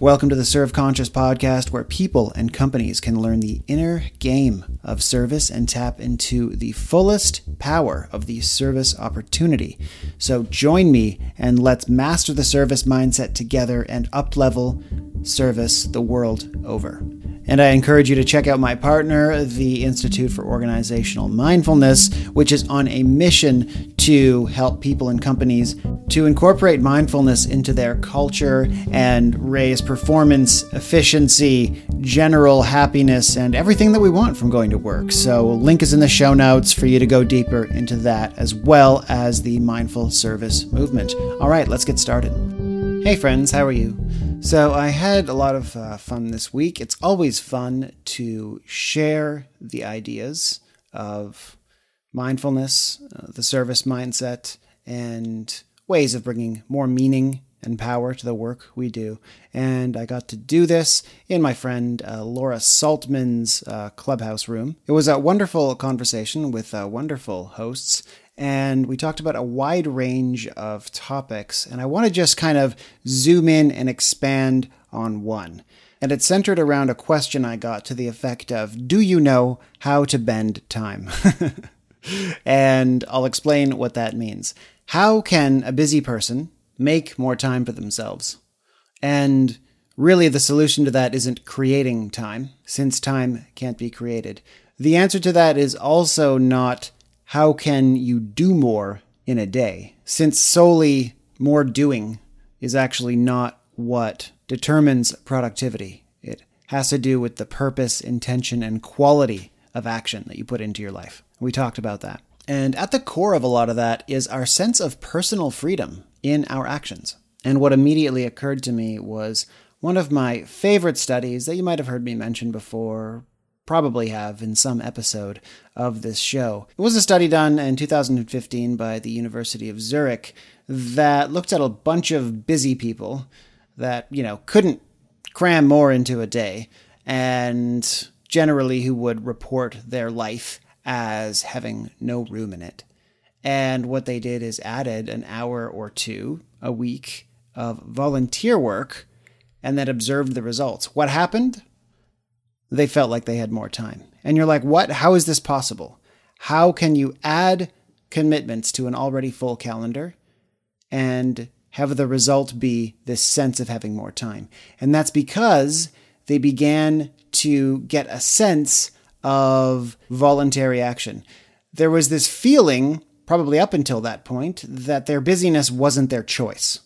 Welcome to the Serve Conscious podcast, where people and companies can learn the inner game of service and tap into the fullest power of the service opportunity. So join me and let's master the service mindset together and uplevel service the world over. And I encourage you to check out my partner, the Institute for Organizational Mindfulness, which is on a mission to help people and companies to incorporate mindfulness into their culture and raise performance, efficiency, general happiness, and everything that we want from going to work. So, link is in the show notes for you to go deeper into that as well as the mindful service movement. All right, let's get started. Hey, friends, how are you? So, I had a lot of uh, fun this week. It's always fun to share the ideas of mindfulness, uh, the service mindset, and ways of bringing more meaning and power to the work we do. And I got to do this in my friend uh, Laura Saltman's uh, clubhouse room. It was a wonderful conversation with uh, wonderful hosts. And we talked about a wide range of topics. And I want to just kind of zoom in and expand on one. And it's centered around a question I got to the effect of Do you know how to bend time? and I'll explain what that means. How can a busy person make more time for themselves? And really, the solution to that isn't creating time, since time can't be created. The answer to that is also not how can you do more in a day, since solely more doing is actually not what determines productivity. It has to do with the purpose, intention, and quality of action that you put into your life. We talked about that. And at the core of a lot of that is our sense of personal freedom in our actions. And what immediately occurred to me was one of my favorite studies that you might have heard me mention before, probably have in some episode of this show. It was a study done in 2015 by the University of Zurich that looked at a bunch of busy people that, you know, couldn't cram more into a day and generally who would report their life as having no room in it. And what they did is added an hour or two a week of volunteer work and then observed the results. What happened? They felt like they had more time. And you're like, what? How is this possible? How can you add commitments to an already full calendar and have the result be this sense of having more time? And that's because they began to get a sense of voluntary action. There was this feeling, probably up until that point, that their busyness wasn't their choice.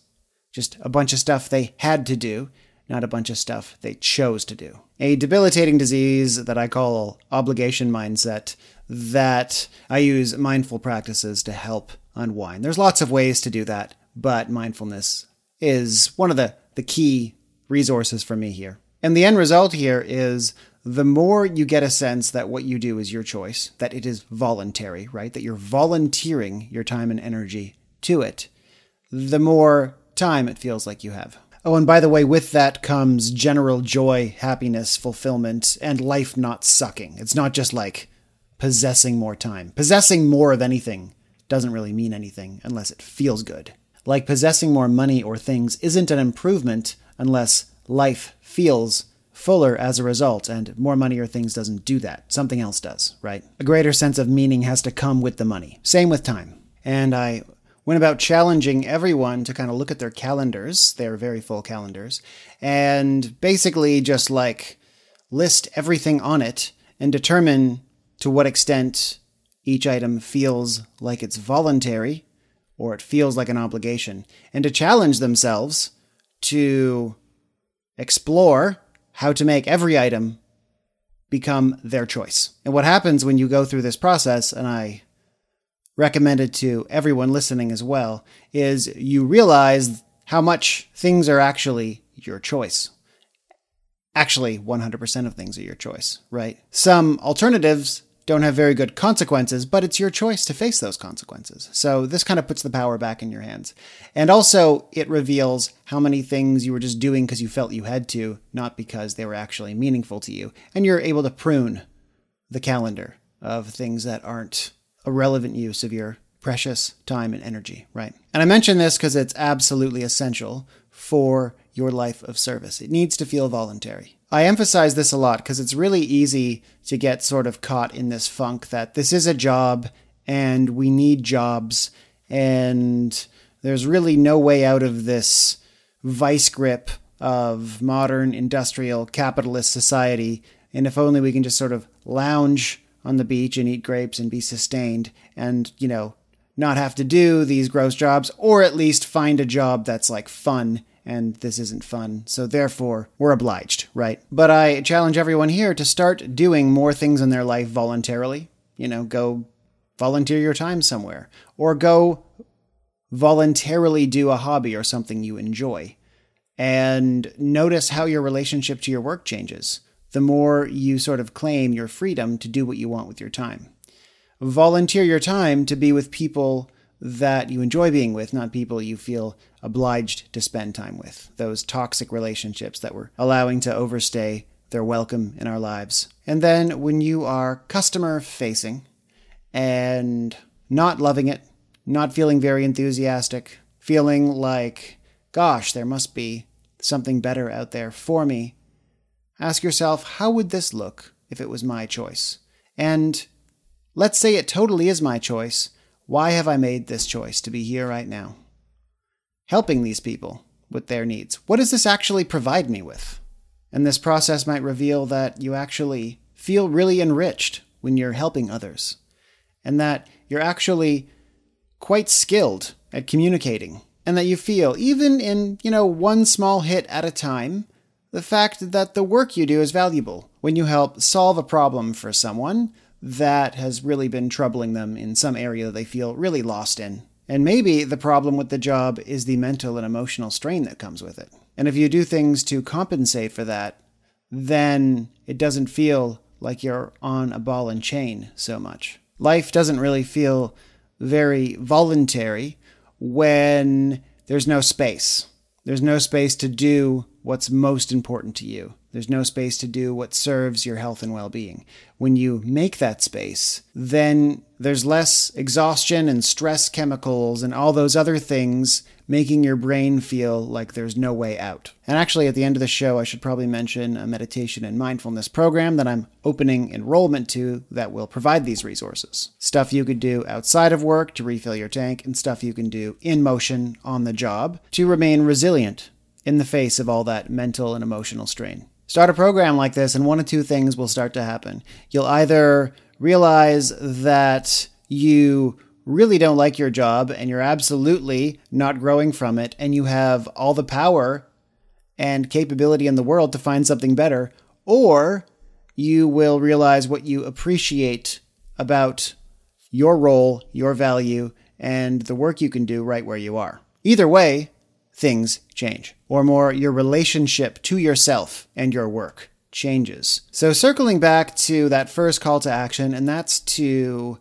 Just a bunch of stuff they had to do, not a bunch of stuff they chose to do. A debilitating disease that I call obligation mindset that I use mindful practices to help unwind. There's lots of ways to do that, but mindfulness is one of the, the key resources for me here. And the end result here is the more you get a sense that what you do is your choice, that it is voluntary, right? That you're volunteering your time and energy to it, the more time it feels like you have. Oh, and by the way, with that comes general joy, happiness, fulfillment, and life not sucking. It's not just like possessing more time. Possessing more of anything doesn't really mean anything unless it feels good. Like possessing more money or things isn't an improvement unless life feels fuller as a result, and more money or things doesn't do that. Something else does, right? A greater sense of meaning has to come with the money. Same with time. And I went about challenging everyone to kind of look at their calendars, their very full calendars, and basically just like list everything on it and determine to what extent each item feels like it's voluntary or it feels like an obligation, and to challenge themselves to explore how to make every item become their choice. And what happens when you go through this process, and I recommend it to everyone listening as well, is you realize how much things are actually your choice. Actually, 100% of things are your choice, right? Some alternatives don't have very good consequences, but it's your choice to face those consequences. So this kind of puts the power back in your hands. And also, it reveals how many things you were just doing because you felt you had to, not because they were actually meaningful to you. And you're able to prune the calendar of things that aren't a relevant use of your precious time and energy, right? And I mention this because it's absolutely essential for your life of service. It needs to feel voluntary. I emphasize this a lot because it's really easy to get sort of caught in this funk that this is a job and we need jobs and there's really no way out of this vice grip of modern industrial capitalist society. And if only we can just sort of lounge on the beach and eat grapes and be sustained and, you know, not have to do these gross jobs or at least find a job that's like fun and this isn't fun. So therefore, we're obliged, right? But I challenge everyone here to start doing more things in their life voluntarily. You know, go volunteer your time somewhere or go voluntarily do a hobby or something you enjoy and notice how your relationship to your work changes the more you sort of claim your freedom to do what you want with your time. Volunteer your time to be with people that you enjoy being with, not people you feel obliged to spend time with. Those toxic relationships that we're allowing to overstay their welcome in our lives. And then when you are customer facing and not loving it, not feeling very enthusiastic, feeling like, gosh, there must be something better out there for me, Ask yourself, how would this look if it was my choice? And let's say it totally is my choice. Why have I made this choice to be here right now? Helping these people with their needs. What does this actually provide me with? And this process might reveal that you actually feel really enriched when you're helping others, and that you're actually quite skilled at communicating, and that you feel, even in, you know, one small hit at a time, the fact that the work you do is valuable when you help solve a problem for someone that has really been troubling them in some area they feel really lost in. And maybe the problem with the job is the mental and emotional strain that comes with it. And if you do things to compensate for that, then it doesn't feel like you're on a ball and chain so much. Life doesn't really feel very voluntary when there's no space. There's no space to do what's most important to you. There's no space to do what serves your health and well being. When you make that space, then there's less exhaustion and stress chemicals and all those other things making your brain feel like there's no way out. And actually, at the end of the show, I should probably mention a meditation and mindfulness program that I'm opening enrollment to that will provide these resources. Stuff you could do outside of work to refill your tank, and stuff you can do in motion on the job to remain resilient in the face of all that mental and emotional strain. Start a program like this, and one of two things will start to happen. You'll either realize that you really don't like your job and you're absolutely not growing from it, and you have all the power and capability in the world to find something better, or you will realize what you appreciate about your role, your value, and the work you can do right where you are. Either way, things change, or more, your relationship to yourself and your work changes. So, circling back to that first call to action, and that's to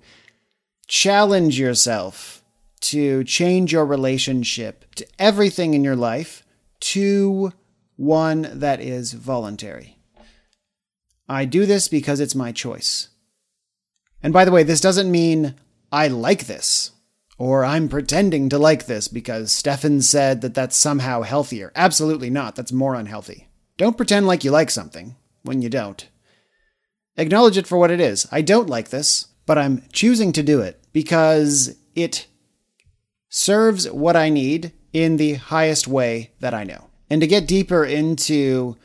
challenge yourself to change your relationship to everything in your life to one that is voluntary. I do this because it's my choice. And by the way, this doesn't mean I like this. Or I'm pretending to like this because Stefan said that that's somehow healthier. Absolutely not. That's more unhealthy. Don't pretend like you like something when you don't. Acknowledge it for what it is. I don't like this, but I'm choosing to do it because it serves what I need in the highest way that I know. And to get deeper into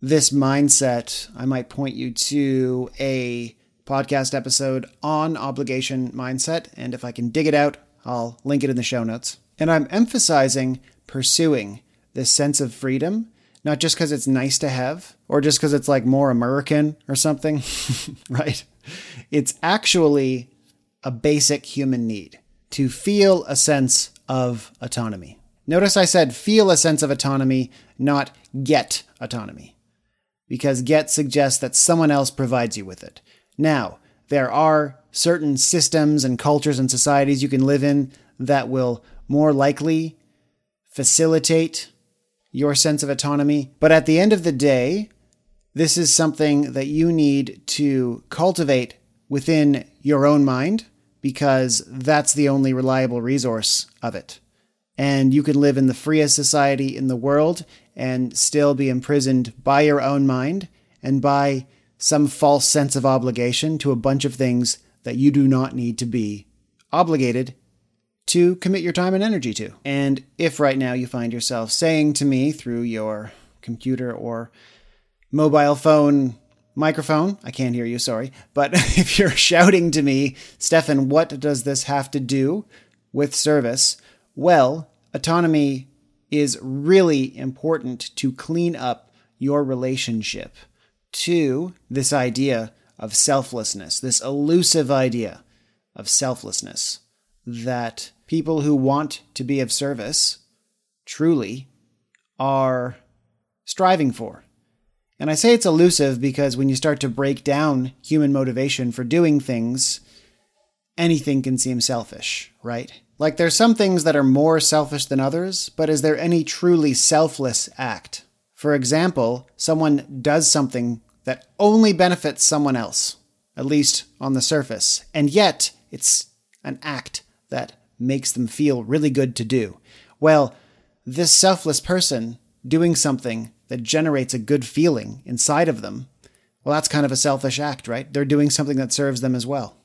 this mindset, I might point you to a podcast episode on obligation mindset. And if I can dig it out, I'll link it in the show notes. And I'm emphasizing pursuing this sense of freedom, not just because it's nice to have or just because it's like more American or something, right? It's actually a basic human need to feel a sense of autonomy. Notice I said feel a sense of autonomy, not get autonomy, because get suggests that someone else provides you with it. Now, there are certain systems and cultures and societies you can live in that will more likely facilitate your sense of autonomy. But at the end of the day, this is something that you need to cultivate within your own mind because that's the only reliable resource of it. And you can live in the freest society in the world and still be imprisoned by your own mind and by some false sense of obligation to a bunch of things that you do not need to be obligated to commit your time and energy to. And if right now you find yourself saying to me through your computer or mobile phone microphone, I can't hear you, sorry, but if you're shouting to me, Stefan, what does this have to do with service? Well, autonomy is really important to clean up your relationship to this idea of selflessness, this elusive idea of selflessness that people who want to be of service truly are striving for. And I say it's elusive because when you start to break down human motivation for doing things, anything can seem selfish, right? Like there's some things that are more selfish than others, but is there any truly selfless act? For example, someone does something that only benefits someone else, at least on the surface, and yet it's an act that makes them feel really good to do. Well, this selfless person doing something that generates a good feeling inside of them, well, that's kind of a selfish act, right? They're doing something that serves them as well.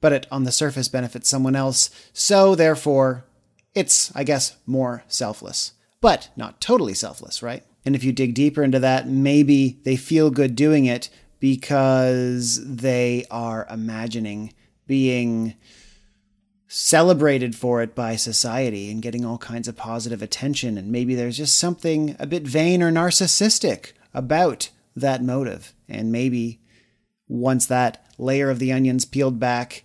But it, on the surface, benefits someone else, so therefore, it's, I guess, more selfless. But not totally selfless, right? And if you dig deeper into that, maybe they feel good doing it because they are imagining being celebrated for it by society and getting all kinds of positive attention. And maybe there's just something a bit vain or narcissistic about that motive. And maybe once that layer of the onion's peeled back,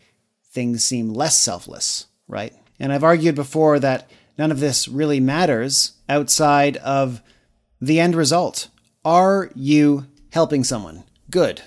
things seem less selfless, right? And I've argued before that none of this really matters outside of the end result. Are you helping someone? Good.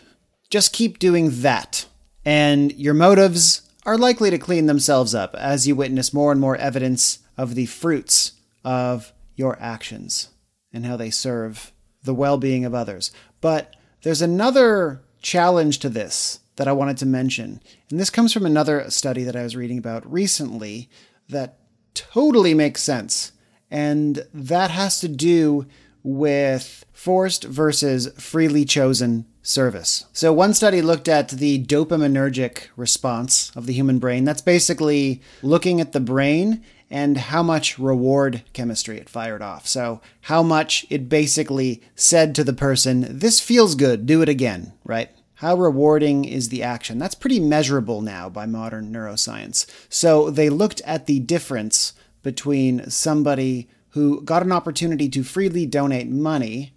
Just keep doing that. And your motives are likely to clean themselves up as you witness more and more evidence of the fruits of your actions and how they serve the well being of others. But there's another challenge to this that I wanted to mention. And this comes from another study that I was reading about recently that totally makes sense. And that has to do with forced versus freely chosen service. So, one study looked at the dopaminergic response of the human brain. That's basically looking at the brain and how much reward chemistry it fired off. So, how much it basically said to the person, This feels good, do it again, right? How rewarding is the action? That's pretty measurable now by modern neuroscience. So, they looked at the difference between somebody who got an opportunity to freely donate money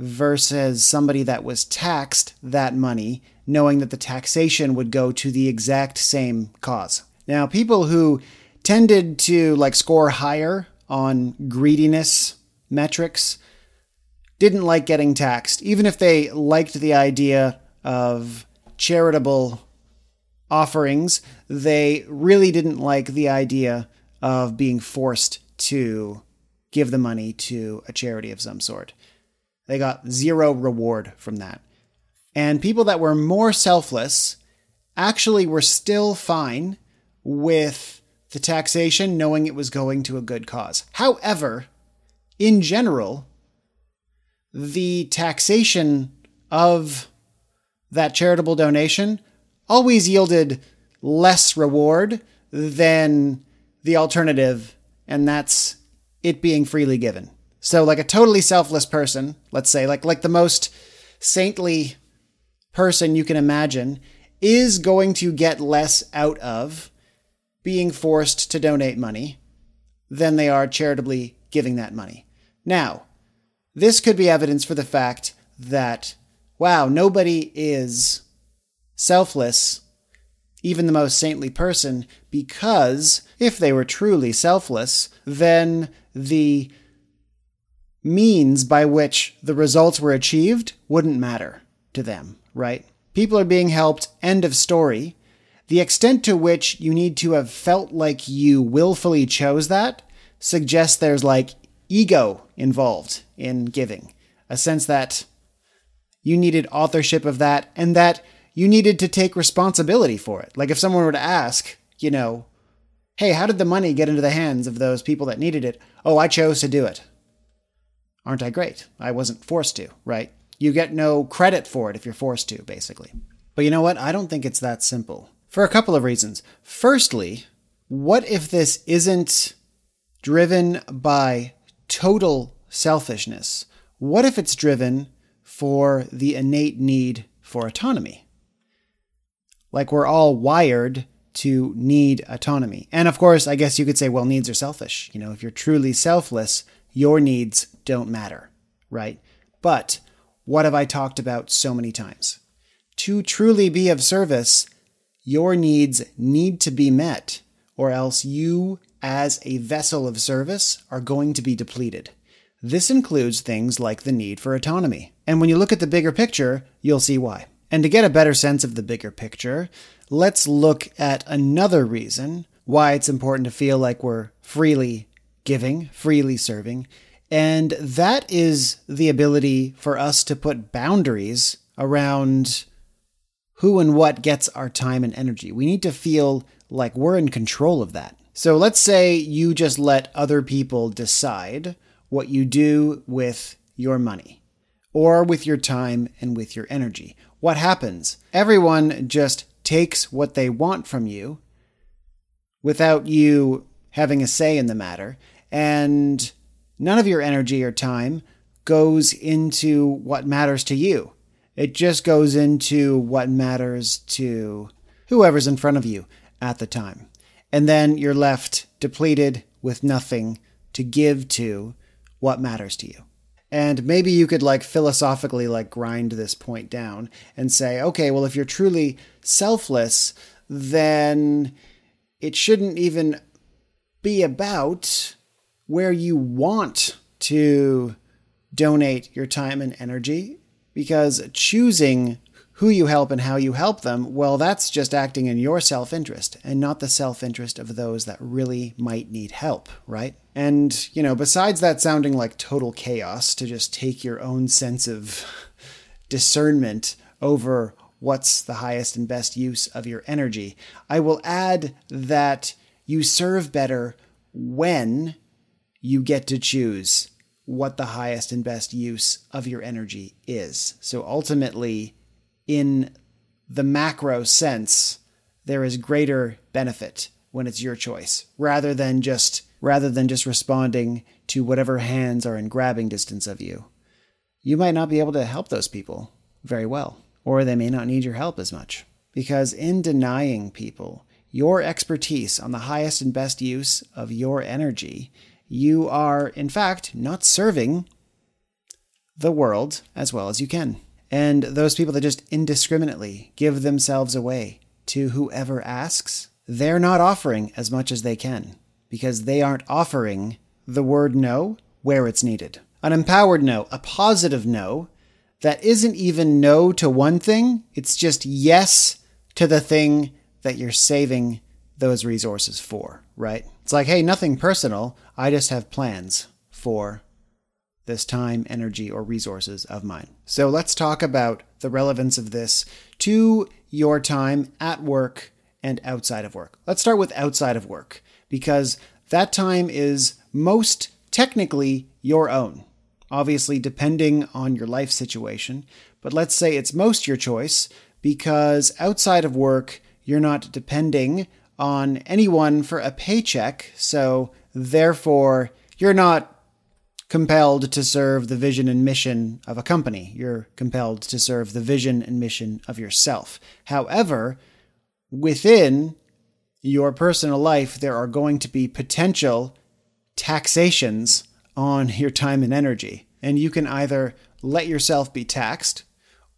versus somebody that was taxed that money, knowing that the taxation would go to the exact same cause. Now, people who tended to like score higher on greediness metrics didn't like getting taxed, even if they liked the idea of charitable offerings, they really didn't like the idea of being forced to give the money to a charity of some sort. They got zero reward from that. And people that were more selfless actually were still fine with the taxation, knowing it was going to a good cause. However, in general, the taxation of that charitable donation always yielded less reward than the alternative, and that's it being freely given. So like a totally selfless person, let's say, like like the most saintly person you can imagine, is going to get less out of being forced to donate money than they are charitably giving that money. Now, this could be evidence for the fact that, wow, nobody is selfless, even the most saintly person, because if they were truly selfless, then the means by which the results were achieved wouldn't matter to them, right? People are being helped, end of story. The extent to which you need to have felt like you willfully chose that suggests there's like ego involved in giving, a sense that you needed authorship of that and that you needed to take responsibility for it. Like if someone were to ask, you know, hey, how did the money get into the hands of those people that needed it? Oh, I chose to do it. Aren't I great? I wasn't forced to, right? You get no credit for it if you're forced to, basically. But you know what? I don't think it's that simple. For a couple of reasons. Firstly, what if this isn't driven by total selfishness? What if it's driven for the innate need for autonomy? Like we're all wired to need autonomy. And of course, I guess you could say, well, needs are selfish. You know, if you're truly selfless, your needs don't matter, right? But what have I talked about so many times? To truly be of service, your needs need to be met, or else you, as a vessel of service, are going to be depleted. This includes things like the need for autonomy. And when you look at the bigger picture, you'll see why. And to get a better sense of the bigger picture, let's look at another reason why it's important to feel like we're freely giving, freely serving. And that is the ability for us to put boundaries around who and what gets our time and energy. We need to feel like we're in control of that. So let's say you just let other people decide what you do with your money or with your time and with your energy. What happens? Everyone just takes what they want from you without you having a say in the matter, and none of your energy or time goes into what matters to you. It just goes into what matters to whoever's in front of you at the time. And then you're left depleted with nothing to give to what matters to you. And maybe you could like philosophically like grind this point down and say, okay, well, if you're truly selfless, then it shouldn't even be about where you want to donate your time and energy because choosing who you help and how you help them, well, that's just acting in your self interest and not the self interest of those that really might need help, right? And, you know, besides that sounding like total chaos to just take your own sense of discernment over what's the highest and best use of your energy, I will add that you serve better when you get to choose what the highest and best use of your energy is. So ultimately, in the macro sense, there is greater benefit when it's your choice rather than just rather than just responding to whatever hands are in grabbing distance of you. You might not be able to help those people very well, or they may not need your help as much. Because in denying people your expertise on the highest and best use of your energy, you are, in fact, not serving the world as well as you can. And those people that just indiscriminately give themselves away to whoever asks, they're not offering as much as they can because they aren't offering the word no where it's needed. An empowered no, a positive no, that isn't even no to one thing, it's just yes to the thing that you're saving those resources for, right? It's like, hey, nothing personal. I just have plans for this time, energy, or resources of mine. So let's talk about the relevance of this to your time at work and outside of work. Let's start with outside of work because that time is most technically your own. Obviously, depending on your life situation, but let's say it's most your choice because outside of work, you're not depending on anyone for a paycheck, so therefore, you're not compelled to serve the vision and mission of a company. You're compelled to serve the vision and mission of yourself. However, within your personal life, there are going to be potential taxations on your time and energy. And you can either let yourself be taxed,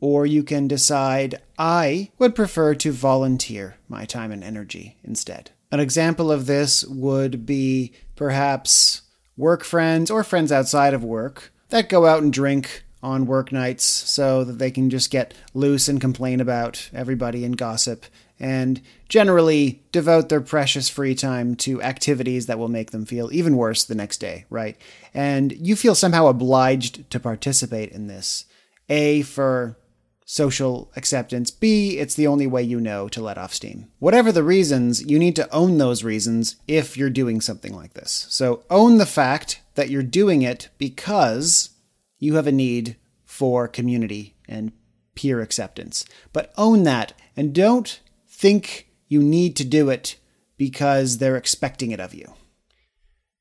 or you can decide, I would prefer to volunteer my time and energy instead. An example of this would be perhaps work friends or friends outside of work that go out and drink on work nights so that they can just get loose and complain about everybody and gossip and generally devote their precious free time to activities that will make them feel even worse the next day, right? And you feel somehow obliged to participate in this. A, for social acceptance. B, it's the only way you know to let off steam. Whatever the reasons, you need to own those reasons if you're doing something like this. So own the fact that you're doing it because you have a need for community and peer acceptance. But own that and don't think you need to do it because they're expecting it of you.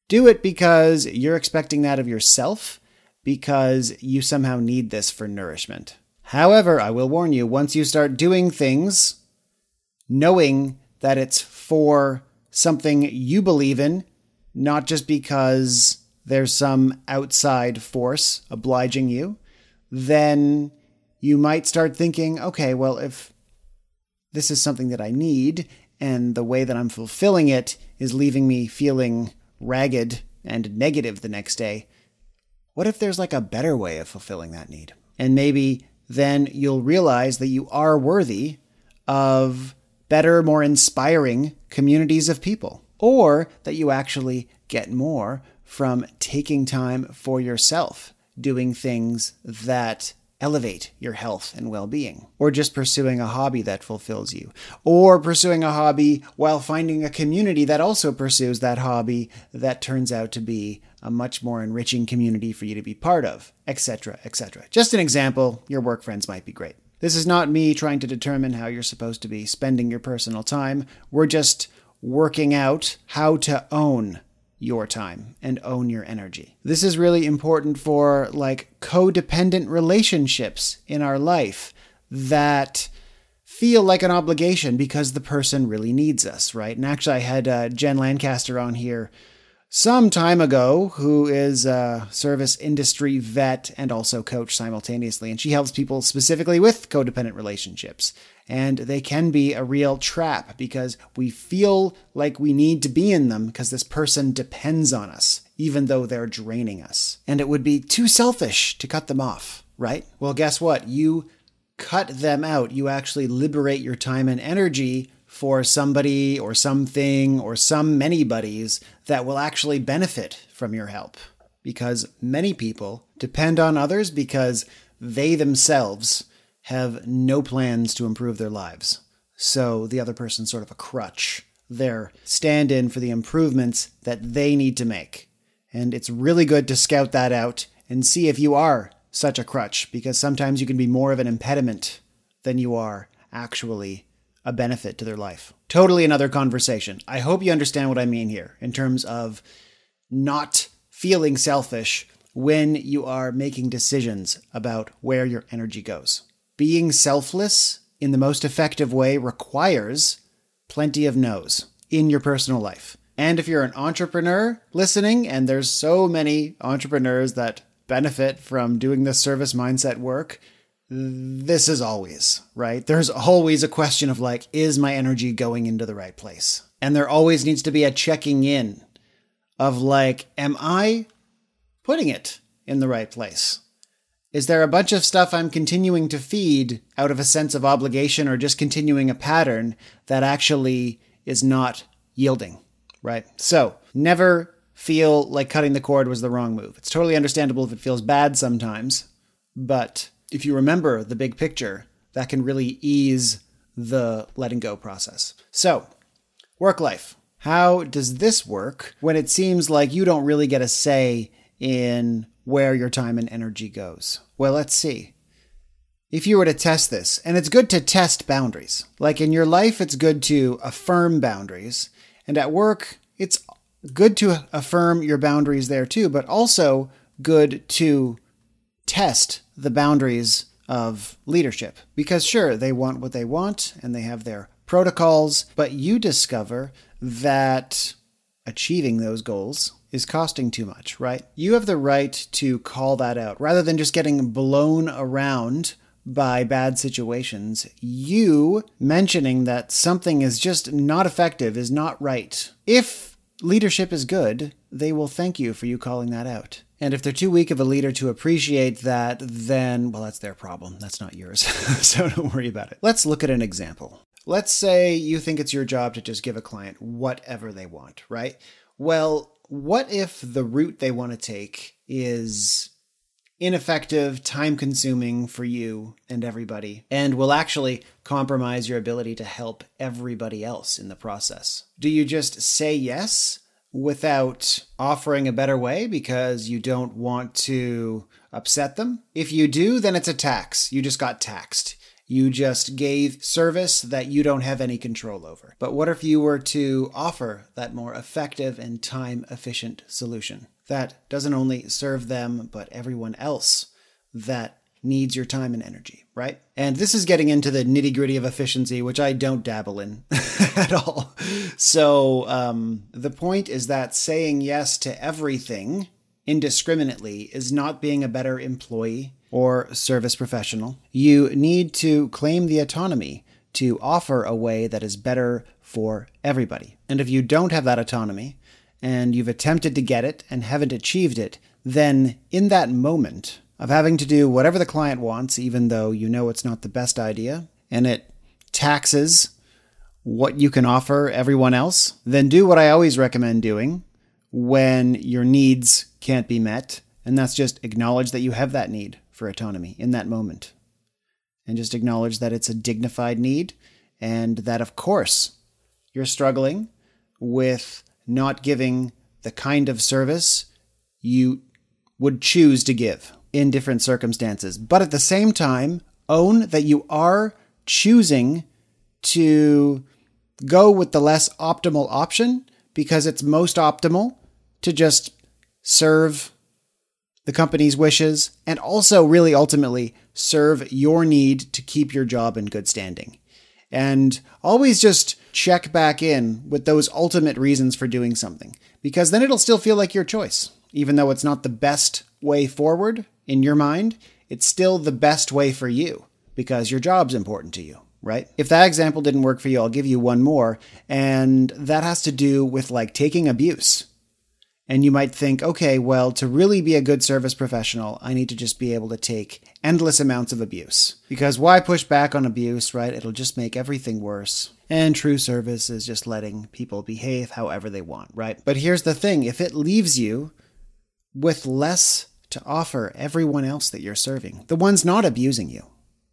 Do it because you're expecting that of yourself, because you somehow need this for nourishment. However, I will warn you once you start doing things knowing that it's for something you believe in, not just because there's some outside force obliging you, then you might start thinking, okay, well, if this is something that I need and the way that I'm fulfilling it is leaving me feeling ragged and negative the next day, what if there's like a better way of fulfilling that need? And maybe then you'll realize that you are worthy of better, more inspiring communities of people, or that you actually get more from taking time for yourself, doing things that elevate your health and well being, or just pursuing a hobby that fulfills you, or pursuing a hobby while finding a community that also pursues that hobby that turns out to be a much more enriching community for you to be part of, etc., etc. Just an example, your work friends might be great. This is not me trying to determine how you're supposed to be spending your personal time. We're just working out how to own your time and own your energy. This is really important for like codependent relationships in our life that feel like an obligation because the person really needs us, right? And actually, I had uh, Jen Lancaster on here some time ago, who is a service industry vet and also coach simultaneously. And she helps people specifically with codependent relationships. And they can be a real trap because we feel like we need to be in them because this person depends on us, even though they're draining us. And it would be too selfish to cut them off, right? Well, guess what? You cut them out. You actually liberate your time and energy for somebody or something or some many buddies that will actually benefit from your help. Because many people depend on others because they themselves have no plans to improve their lives. So the other person's sort of a crutch. They're stand in for the improvements that they need to make. And it's really good to scout that out and see if you are such a crutch, because sometimes you can be more of an impediment than you are actually a benefit to their life. Totally another conversation. I hope you understand what I mean here in terms of not feeling selfish when you are making decisions about where your energy goes. Being selfless in the most effective way requires plenty of no's in your personal life. And if you're an entrepreneur listening, and there's so many entrepreneurs that benefit from doing this service mindset work, this is always, right? There's always a question of like, is my energy going into the right place? And there always needs to be a checking in of like, am I putting it in the right place? Is there a bunch of stuff I'm continuing to feed out of a sense of obligation or just continuing a pattern that actually is not yielding, right? So never feel like cutting the cord was the wrong move. It's totally understandable if it feels bad sometimes, but if you remember the big picture, that can really ease the letting go process. So, work life. How does this work when it seems like you don't really get a say in where your time and energy goes? Well, let's see. If you were to test this, and it's good to test boundaries. Like in your life, it's good to affirm boundaries. And at work, it's good to affirm your boundaries there too, but also good to test the boundaries of leadership. Because sure, they want what they want and they have their protocols, but you discover that achieving those goals is costing too much, right? You have the right to call that out rather than just getting blown around by bad situations. You mentioning that something is just not effective is not right. If leadership is good, they will thank you for you calling that out. And if they're too weak of a leader to appreciate that, then, well, that's their problem. That's not yours. so don't worry about it. Let's look at an example. Let's say you think it's your job to just give a client whatever they want, right? Well, what if the route they want to take is ineffective, time consuming for you and everybody, and will actually compromise your ability to help everybody else in the process? Do you just say yes without offering a better way because you don't want to upset them. If you do, then it's a tax. You just got taxed. You just gave service that you don't have any control over. But what if you were to offer that more effective and time efficient solution that doesn't only serve them, but everyone else that needs your time and energy, right? And this is getting into the nitty gritty of efficiency, which I don't dabble in at all. So um, the point is that saying yes to everything indiscriminately is not being a better employee or service professional. You need to claim the autonomy to offer a way that is better for everybody. And if you don't have that autonomy, and you've attempted to get it and haven't achieved it, then in that moment, of having to do whatever the client wants, even though you know it's not the best idea, and it taxes what you can offer everyone else, then do what I always recommend doing when your needs can't be met. And that's just acknowledge that you have that need for autonomy in that moment. And just acknowledge that it's a dignified need and that, of course, you're struggling with not giving the kind of service you would choose to give in different circumstances. But at the same time, own that you are choosing to go with the less optimal option because it's most optimal to just serve the company's wishes and also really ultimately serve your need to keep your job in good standing. And always just check back in with those ultimate reasons for doing something because then it'll still feel like your choice, even though it's not the best way forward in your mind, it's still the best way for you because your job's important to you, right? If that example didn't work for you, I'll give you one more. And that has to do with like taking abuse. And you might think, okay, well, to really be a good service professional, I need to just be able to take endless amounts of abuse. Because why push back on abuse, right? It'll just make everything worse. And true service is just letting people behave however they want, right? But here's the thing if it leaves you with less to offer everyone else that you're serving, the ones not abusing you,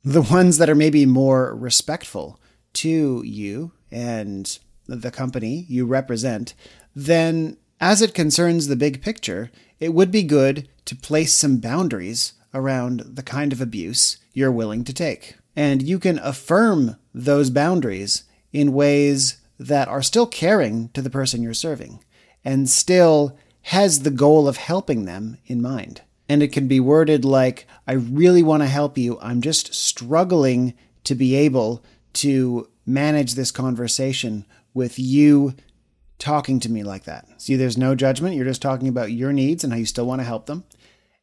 the ones that are maybe more respectful to you and the company you represent, then as it concerns the big picture, it would be good to place some boundaries around the kind of abuse you're willing to take. And you can affirm those boundaries in ways that are still caring to the person you're serving and still has the goal of helping them in mind and it can be worded like, I really want to help you. I'm just struggling to be able to manage this conversation with you talking to me like that. See, there's no judgment. You're just talking about your needs and how you still want to help them.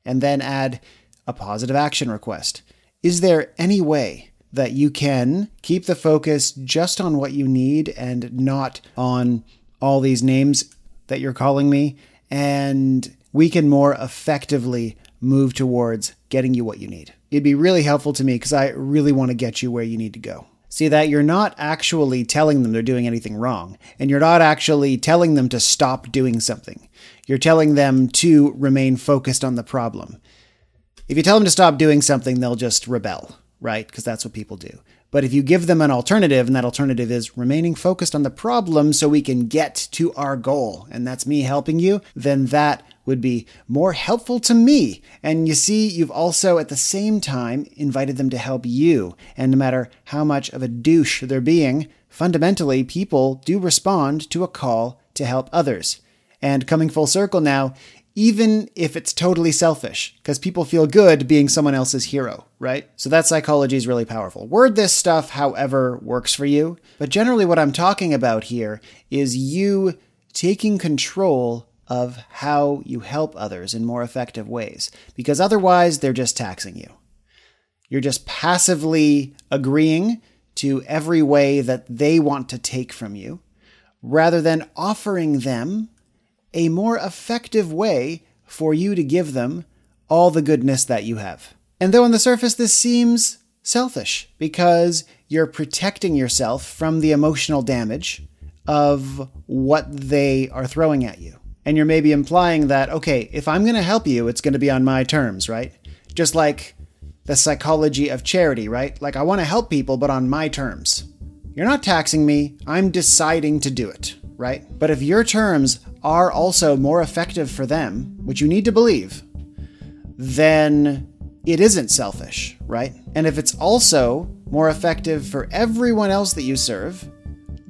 And then add a positive action request. Is there any way that you can keep the focus just on what you need and not on all these names that you're calling me and we can more effectively move towards getting you what you need. It'd be really helpful to me because I really want to get you where you need to go. See that you're not actually telling them they're doing anything wrong, and you're not actually telling them to stop doing something. You're telling them to remain focused on the problem. If you tell them to stop doing something, they'll just rebel, right? Because that's what people do. But if you give them an alternative, and that alternative is remaining focused on the problem so we can get to our goal, and that's me helping you, then that would be more helpful to me. And you see, you've also at the same time invited them to help you. And no matter how much of a douche they're being, fundamentally, people do respond to a call to help others. And coming full circle now, even if it's totally selfish, because people feel good being someone else's hero, right? So that psychology is really powerful. Word this stuff however works for you, but generally what I'm talking about here is you taking control of how you help others in more effective ways, because otherwise they're just taxing you. You're just passively agreeing to every way that they want to take from you, rather than offering them a more effective way for you to give them all the goodness that you have. And though on the surface this seems selfish because you're protecting yourself from the emotional damage of what they are throwing at you. And you're maybe implying that, okay, if I'm going to help you, it's going to be on my terms, right? Just like the psychology of charity, right? Like, I want to help people, but on my terms. You're not taxing me, I'm deciding to do it right? But if your terms are also more effective for them, which you need to believe, then it isn't selfish, right? And if it's also more effective for everyone else that you serve,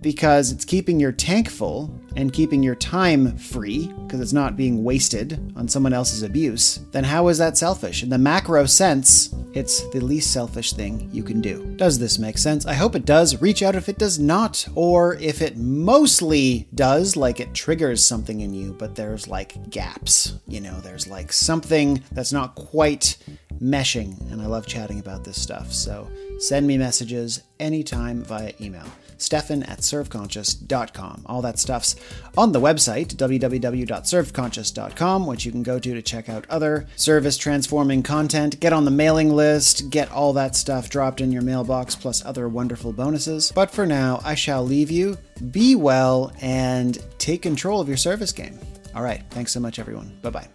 because it's keeping your tank full and keeping your time free because it's not being wasted on someone else's abuse, then how is that selfish? In the macro sense, it's the least selfish thing you can do. Does this make sense? I hope it does. Reach out if it does not, or if it mostly does, like it triggers something in you, but there's like gaps. You know, there's like something that's not quite meshing, and I love chatting about this stuff. So send me messages anytime via email. Stefan at serveconscious.com. All that stuff's on the website, www.serveconscious.com, which you can go to to check out other service transforming content, get on the mailing list, get all that stuff dropped in your mailbox, plus other wonderful bonuses. But for now, I shall leave you. Be well and take control of your service game. All right. Thanks so much, everyone. Bye bye.